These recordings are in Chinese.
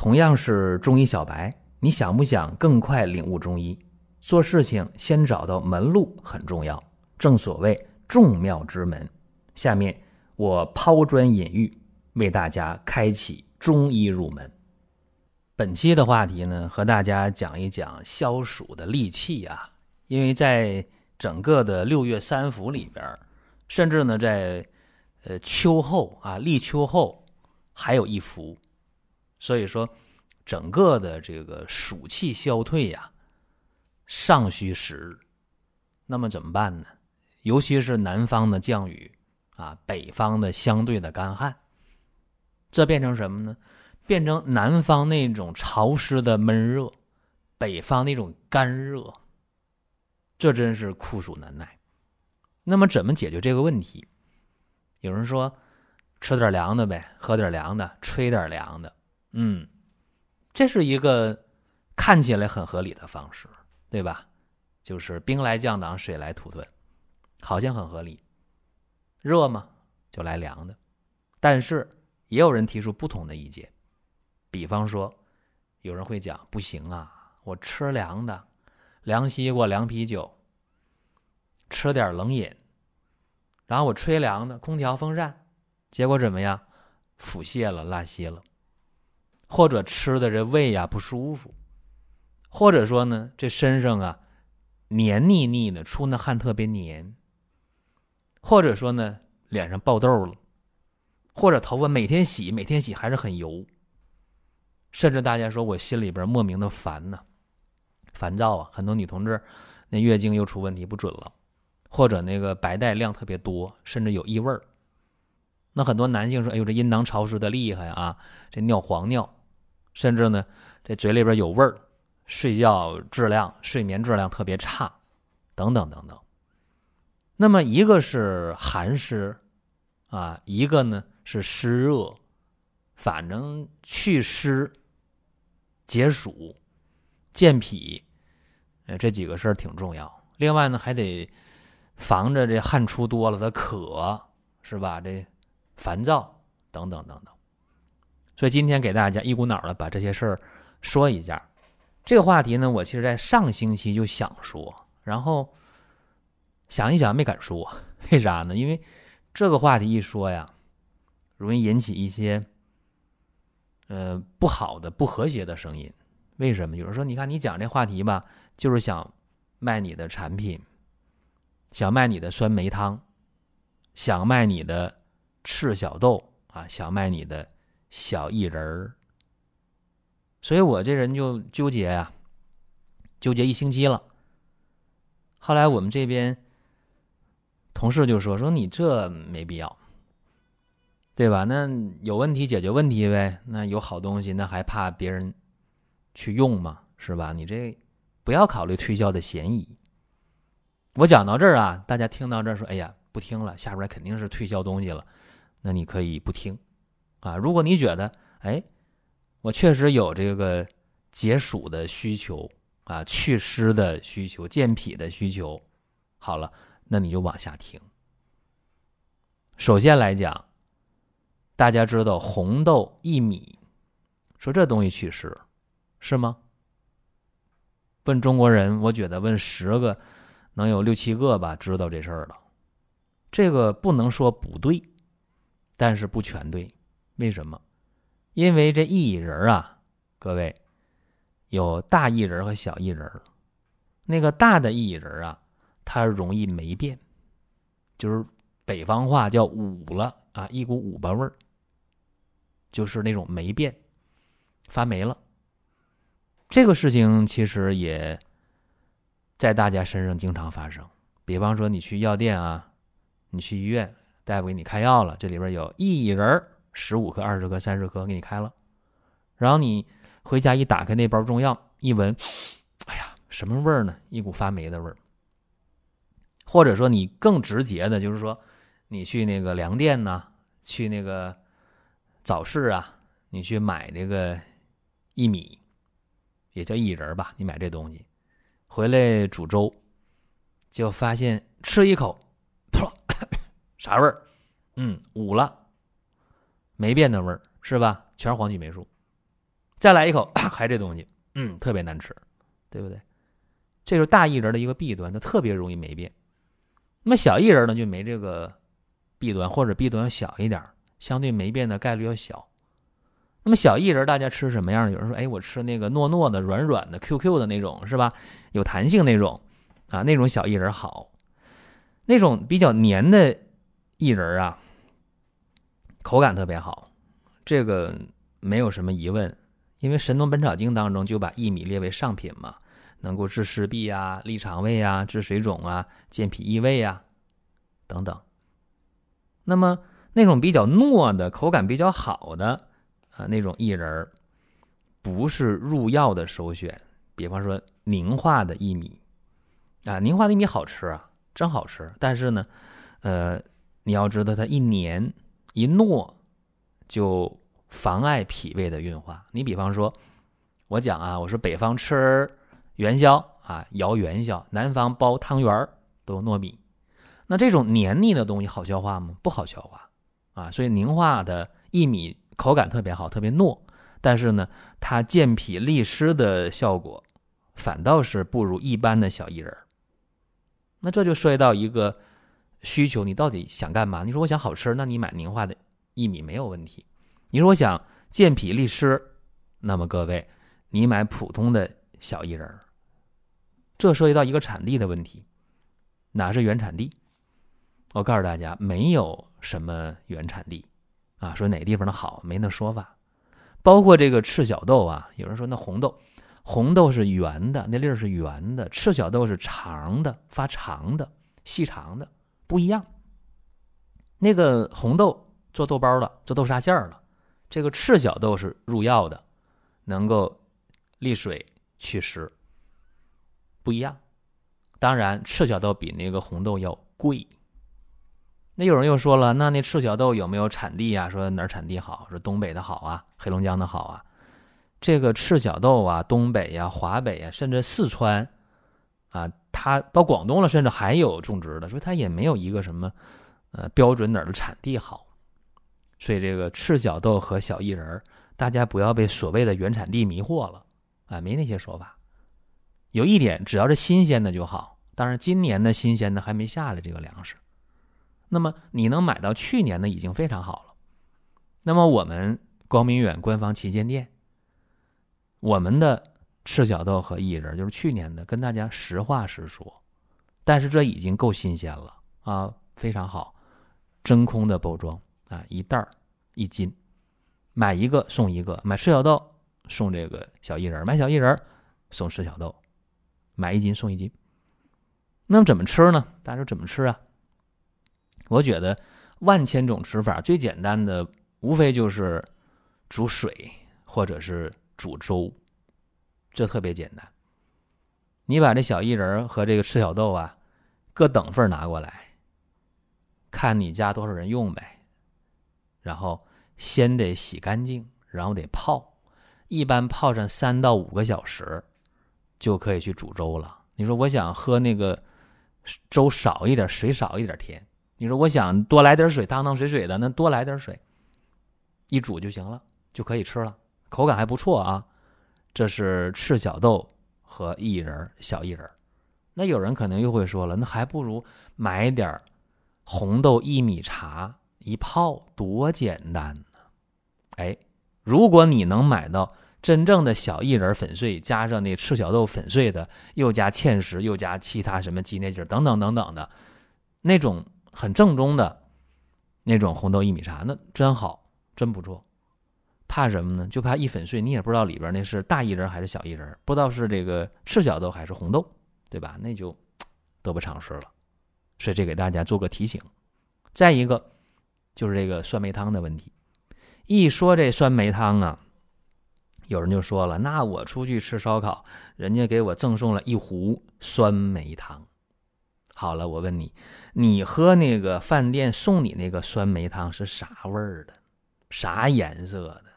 同样是中医小白，你想不想更快领悟中医？做事情先找到门路很重要，正所谓众妙之门。下面我抛砖引玉，为大家开启中医入门。本期的话题呢，和大家讲一讲消暑的利器啊，因为在整个的六月三伏里边，甚至呢在呃秋后啊立秋后还有一伏，所以说整个的这个暑气消退呀，尚需时日。那么怎么办呢？尤其是南方的降雨啊，北方的相对的干旱，这变成什么呢？变成南方那种潮湿的闷热，北方那种干热，这真是酷暑难耐。那么怎么解决这个问题？有人说吃点凉的呗，喝点凉的，吹点凉的。嗯，这是一个看起来很合理的方式，对吧？就是兵来将挡，水来土屯，好像很合理。热嘛，就来凉的。但是也有人提出不同的意见。比方说，有人会讲不行啊，我吃凉的，凉西瓜、凉啤酒，吃点冷饮，然后我吹凉的空调、风扇，结果怎么样？腹泻了、拉稀了，或者吃的这胃呀不舒服，或者说呢，这身上啊黏腻腻的，出那汗特别黏，或者说呢，脸上爆痘了，或者头发每天洗，每天洗还是很油。甚至大家说我心里边莫名的烦呢，烦躁啊！很多女同志那月经又出问题不准了，或者那个白带量特别多，甚至有异味儿。那很多男性说：“哎呦，这阴囊潮湿的厉害啊，这尿黄尿，甚至呢这嘴里边有味儿，睡觉质量、睡眠质量特别差，等等等等。”那么一个是寒湿啊，一个呢是湿热，反正祛湿。解暑、健脾，呃，这几个事儿挺重要。另外呢，还得防着这汗出多了的渴，是吧？这烦躁等等等等。所以今天给大家一股脑的把这些事儿说一下。这个话题呢，我其实在上星期就想说，然后想一想没敢说，为啥呢？因为这个话题一说呀，容易引起一些。呃，不好的、不和谐的声音，为什么？有人说，你看你讲这话题吧，就是想卖你的产品，想卖你的酸梅汤，想卖你的赤小豆啊，想卖你的小薏仁儿。所以我这人就纠结呀，纠结一星期了。后来我们这边同事就说：“说你这没必要。”对吧？那有问题解决问题呗。那有好东西，那还怕别人去用吗？是吧？你这不要考虑推销的嫌疑。我讲到这儿啊，大家听到这说：“哎呀，不听了，下边肯定是推销东西了。”那你可以不听啊。如果你觉得，哎，我确实有这个解暑的需求啊，祛湿的需求，健脾的需求，好了，那你就往下听。首先来讲。大家知道红豆薏米，说这东西祛湿，是吗？问中国人，我觉得问十个，能有六七个吧知道这事儿了。这个不能说不对，但是不全对。为什么？因为这薏仁啊，各位有大薏仁和小薏仁那个大的薏仁啊，它容易霉变，就是北方话叫捂了啊，一股捂巴味儿。就是那种霉变，发霉了。这个事情其实也在大家身上经常发生。比方说，你去药店啊，你去医院，大夫给你开药了，这里边有薏仁儿十五克、二十克、三十克，给你开了。然后你回家一打开那包中药，一闻，哎呀，什么味儿呢？一股发霉的味儿。或者说，你更直接的，就是说，你去那个粮店呢，去那个。早市啊，你去买这个薏米，也叫薏仁吧？你买这东西回来煮粥，就发现吃一口，噗，啥味儿？嗯，捂了，霉变的味儿是吧？全是黄曲霉素。再来一口 还这东西，嗯，特别难吃，对不对？这是大薏仁的一个弊端，它特别容易霉变。那么小薏仁呢，就没这个弊端，或者弊端要小一点，相对霉变的概率要小。那么小薏仁大家吃什么样的？有人说，哎，我吃那个糯糯的、软软的、Q Q 的那种，是吧？有弹性那种啊，那种小薏仁好。那种比较黏的薏仁啊，口感特别好，这个没有什么疑问，因为《神农本草经》当中就把薏米列为上品嘛。能够治湿痹啊、利肠胃啊、治水肿啊、健脾益胃啊，等等。那么那种比较糯的口感比较好的啊那种薏仁儿，不是入药的首选。比方说凝化的薏米啊，凝化的薏米好吃啊，真好吃。但是呢，呃，你要知道它一年一糯，就妨碍脾胃的运化。你比方说，我讲啊，我说北方吃。元宵啊，摇元宵；南方包汤圆儿，都糯米。那这种黏腻的东西好消化吗？不好消化啊。所以凝化的薏米口感特别好，特别糯，但是呢，它健脾利湿的效果反倒是不如一般的小薏仁。那这就涉及到一个需求，你到底想干嘛？你说我想好吃，那你买凝化的薏米没有问题。你说我想健脾利湿，那么各位，你买普通的小薏仁儿。这涉及到一个产地的问题，哪是原产地？我告诉大家，没有什么原产地啊。说哪个地方的好，没那说法。包括这个赤小豆啊，有人说那红豆，红豆是圆的，那粒儿是圆的；赤小豆是长的，发长的，细长的，不一样。那个红豆做豆包的，做豆沙馅儿了。这个赤小豆是入药的，能够利水祛湿。不一样，当然赤小豆比那个红豆要贵。那有人又说了，那那赤小豆有没有产地啊？说哪儿产地好？说东北的好啊，黑龙江的好啊。这个赤小豆啊，东北呀、华北呀，甚至四川啊，它到广东了，甚至还有种植的，所以它也没有一个什么呃标准哪儿的产地好。所以这个赤小豆和小薏仁，大家不要被所谓的原产地迷惑了啊，没那些说法。有一点，只要是新鲜的就好。当然，今年的新鲜的还没下来，这个粮食。那么你能买到去年的已经非常好了。那么我们光明远官方旗舰店，我们的赤小豆和薏仁就是去年的，跟大家实话实说。但是这已经够新鲜了啊，非常好，真空的包装啊，一袋儿一斤，买一个送一个，买赤小豆送这个小薏仁，买小薏仁送赤小豆。买一斤送一斤，那么怎么吃呢？大家说怎么吃啊？我觉得万千种吃法，最简单的无非就是煮水或者是煮粥，这特别简单。你把这小薏仁和这个赤小豆啊，各等份拿过来，看你家多少人用呗。然后先得洗干净，然后得泡，一般泡上三到五个小时。就可以去煮粥了。你说我想喝那个粥少一点，水少一点甜。你说我想多来点水，汤汤水水的，那多来点水，一煮就行了，就可以吃了，口感还不错啊。这是赤小豆和薏仁小薏仁那有人可能又会说了，那还不如买点红豆薏米茶一泡，多简单呢。哎，如果你能买到。真正的小薏仁粉碎，加上那赤小豆粉碎的，又加芡实，又加其他什么鸡内金等等等等的，那种很正宗的那种红豆薏米茶，那真好，真不错。怕什么呢？就怕一粉碎，你也不知道里边那是大薏仁还是小薏仁，不知道是这个赤小豆还是红豆，对吧？那就得不偿失了。所以这给大家做个提醒。再一个就是这个酸梅汤的问题，一说这酸梅汤啊。有人就说了：“那我出去吃烧烤，人家给我赠送了一壶酸梅汤。好了，我问你，你喝那个饭店送你那个酸梅汤是啥味儿的？啥颜色的？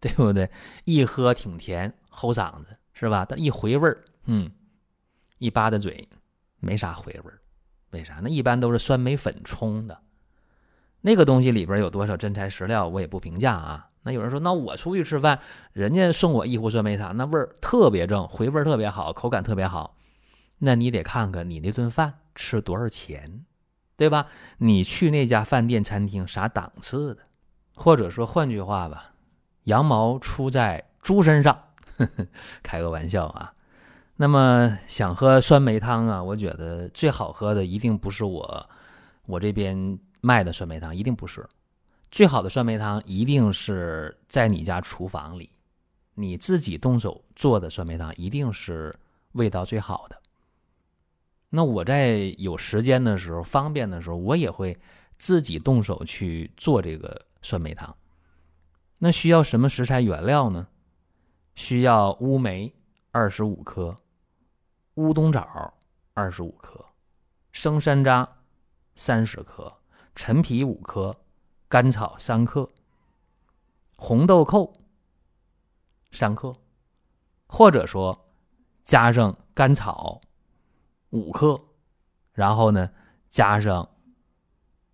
对不对？一喝挺甜，齁嗓子是吧？但一回味儿，嗯，一扒的嘴，没啥回味儿。为啥？那一般都是酸梅粉冲的。那个东西里边有多少真材实料，我也不评价啊。那有人说，那我出去吃饭，人家送我一壶酸梅汤，那味儿特别正，回味特别好，口感特别好。那你得看看你那顿饭吃多少钱，对吧？你去那家饭店餐厅啥档次的？或者说换句话吧，羊毛出在猪身上，呵 呵开个玩笑啊。那么想喝酸梅汤啊，我觉得最好喝的一定不是我我这边卖的酸梅汤，一定不是。最好的酸梅汤一定是在你家厨房里，你自己动手做的酸梅汤一定是味道最好的。那我在有时间的时候、方便的时候，我也会自己动手去做这个酸梅汤。那需要什么食材原料呢？需要乌梅二十五克。乌冬枣二十五克，生山楂三十克，陈皮五克，甘草三克，红豆蔻三克，或者说加上甘草五克，然后呢加上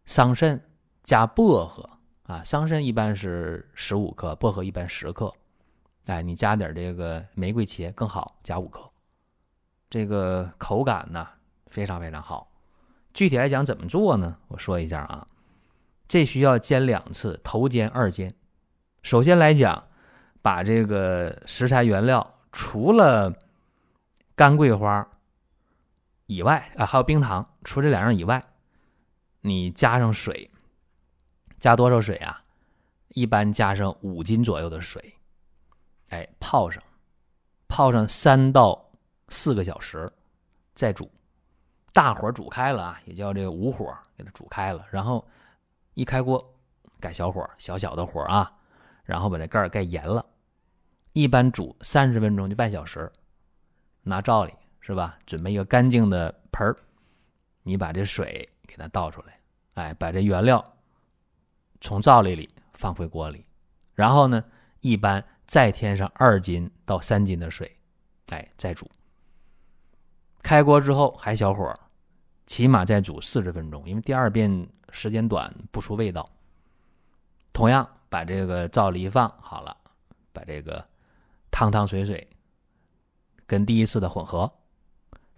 桑葚加薄荷啊，桑葚一般是十五克，薄荷一般十克，哎，你加点这个玫瑰茄更好，加五克。这个口感呢非常非常好。具体来讲怎么做呢？我说一下啊，这需要煎两次，头煎二煎。首先来讲，把这个食材原料除了干桂花以外啊，还有冰糖，除这两样以外，你加上水，加多少水啊？一般加上五斤左右的水，哎，泡上，泡上三到。四个小时，再煮，大火煮开了啊，也叫这个无火给它煮开了，然后一开锅改小火，小小的火啊，然后把这盖盖严了，一般煮三十分钟就半小时，拿罩里是吧？准备一个干净的盆儿，你把这水给它倒出来，哎，把这原料从灶里里放回锅里，然后呢，一般再添上二斤到三斤的水，哎，再煮。开锅之后还小火，起码再煮四十分钟，因为第二遍时间短不出味道。同样把这个灶里一放好了，把这个汤汤水水跟第一次的混合，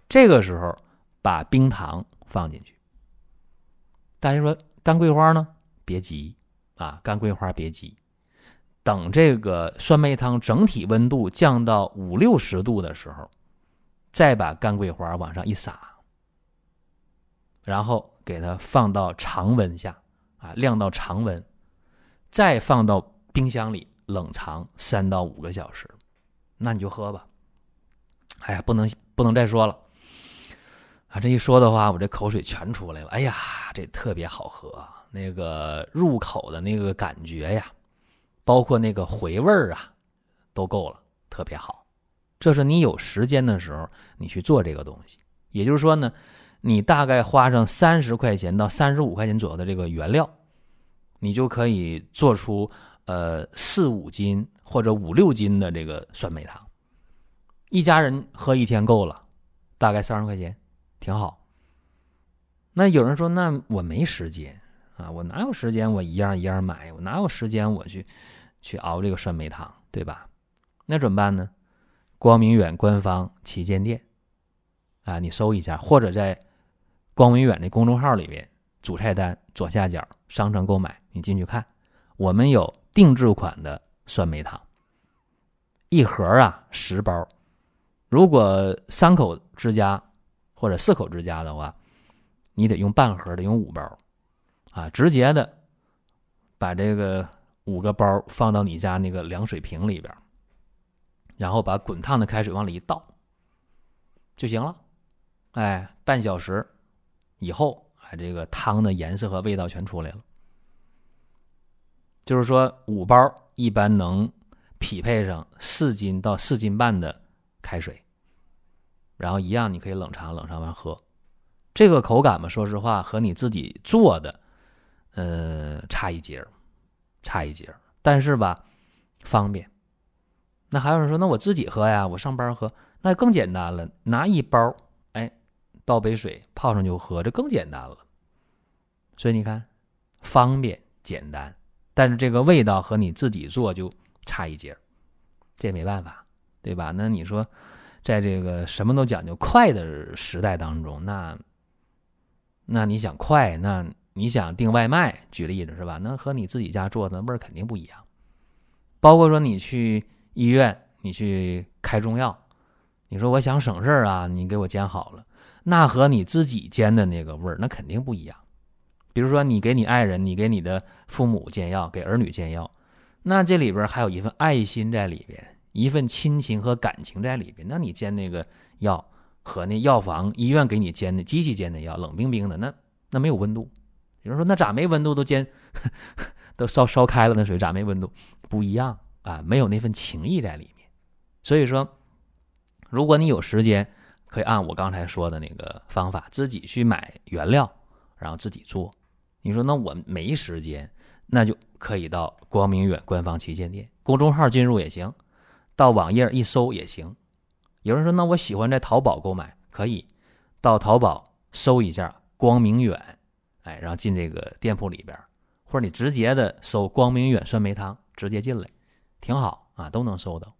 这个时候把冰糖放进去。大家说干桂花呢？别急啊，干桂花别急，等这个酸梅汤整体温度降到五六十度的时候。再把干桂花往上一撒，然后给它放到常温下，啊，晾到常温，再放到冰箱里冷藏三到五个小时，那你就喝吧。哎呀，不能不能再说了，啊，这一说的话，我这口水全出来了。哎呀，这特别好喝，那个入口的那个感觉呀，包括那个回味儿啊，都够了，特别好。这是你有时间的时候，你去做这个东西。也就是说呢，你大概花上三十块钱到三十五块钱左右的这个原料，你就可以做出呃四五斤或者五六斤的这个酸梅汤。一家人喝一天够了，大概三十块钱，挺好。那有人说，那我没时间啊，我哪有时间？我一样一样买，我哪有时间我去去熬这个酸梅汤，对吧？那怎么办呢？光明远官方旗舰店，啊，你搜一下，或者在光明远的公众号里边主菜单左下角商城购买，你进去看，我们有定制款的酸梅汤，一盒啊十包，如果三口之家或者四口之家的话，你得用半盒的，用五包，啊，直接的把这个五个包放到你家那个凉水瓶里边。然后把滚烫的开水往里一倒，就行了。哎，半小时以后，哎，这个汤的颜色和味道全出来了。就是说，五包一般能匹配上四斤到四斤半的开水，然后一样你可以冷藏，冷藏完喝。这个口感嘛，说实话和你自己做的，呃，差一截儿，差一截儿。但是吧，方便。那还有人说，那我自己喝呀，我上班喝，那更简单了，拿一包，哎，倒杯水泡上就喝，这更简单了。所以你看，方便简单，但是这个味道和你自己做就差一截这也没办法，对吧？那你说，在这个什么都讲究快的时代当中，那那你想快，那你想订外卖，举例子是吧？那和你自己家做的味儿肯定不一样。包括说你去医院，你去开中药。你说我想省事儿啊，你给我煎好了，那和你自己煎的那个味儿那肯定不一样。比如说你给你爱人、你给你的父母煎药，给儿女煎药，那这里边还有一份爱心在里边，一份亲情和感情在里边。那你煎那个药和那药房、医院给你煎的机器煎的药，冷冰冰的，那那没有温度。有人说那咋没温度？都煎都烧烧开了，那水咋没温度？不一样啊，没有那份情谊在里面。所以说。如果你有时间，可以按我刚才说的那个方法，自己去买原料，然后自己做。你说那我没时间，那就可以到光明远官方旗舰店公众号进入也行，到网页一搜也行。有人说那我喜欢在淘宝购买，可以到淘宝搜一下光明远，哎，然后进这个店铺里边，或者你直接的搜光明远酸梅汤，直接进来，挺好啊，都能搜到。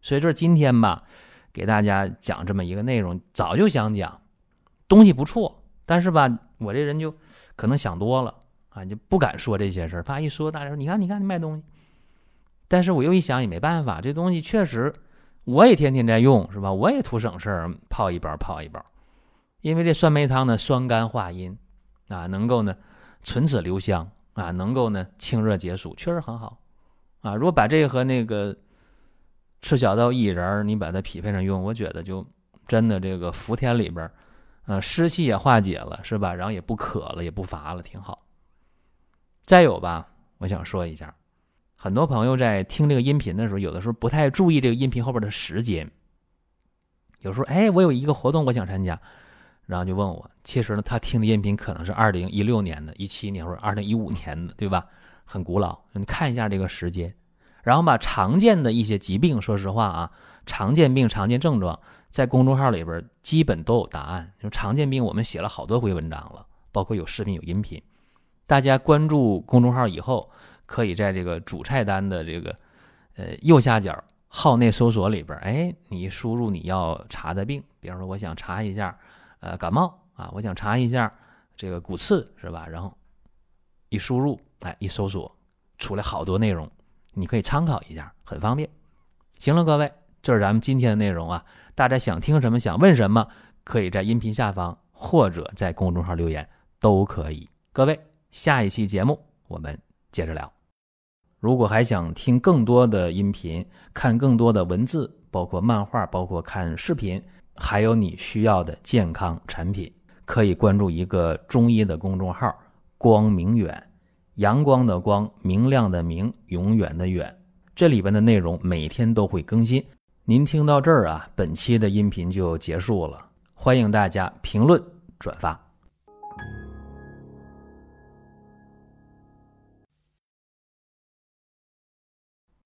所以就是今天吧。给大家讲这么一个内容，早就想讲，东西不错，但是吧，我这人就可能想多了啊，就不敢说这些事儿，怕一说大家说你看你看你卖东西，但是我又一想也没办法，这东西确实我也天天在用，是吧？我也图省事儿，泡一包泡一包，因为这酸梅汤呢酸甘化阴啊，能够呢唇齿留香啊，能够呢清热解暑，确实很好啊。如果把这个和那个。赤小豆薏仁，你把它匹配上用，我觉得就真的这个伏天里边，呃，湿气也化解了，是吧？然后也不渴了，也不乏了，挺好。再有吧，我想说一下，很多朋友在听这个音频的时候，有的时候不太注意这个音频后边的时间。有时候，哎，我有一个活动，我想参加，然后就问我，其实呢，他听的音频可能是二零一六年的、一七年或者二零一五年的，对吧？很古老，你看一下这个时间。然后把常见的一些疾病，说实话啊，常见病、常见症状，在公众号里边基本都有答案。就常见病，我们写了好多回文章了，包括有视频、有音频。大家关注公众号以后，可以在这个主菜单的这个呃右下角号内搜索里边，哎，你输入你要查的病，比方说我想查一下呃感冒啊，我想查一下这个骨刺是吧？然后一输入，哎，一搜索出来好多内容。你可以参考一下，很方便。行了，各位，这是咱们今天的内容啊。大家想听什么，想问什么，可以在音频下方或者在公众号留言都可以。各位，下一期节目我们接着聊。如果还想听更多的音频，看更多的文字，包括漫画，包括看视频，还有你需要的健康产品，可以关注一个中医的公众号“光明远”。阳光的光，明亮的明，永远的远。这里边的内容每天都会更新。您听到这儿啊，本期的音频就结束了。欢迎大家评论转发。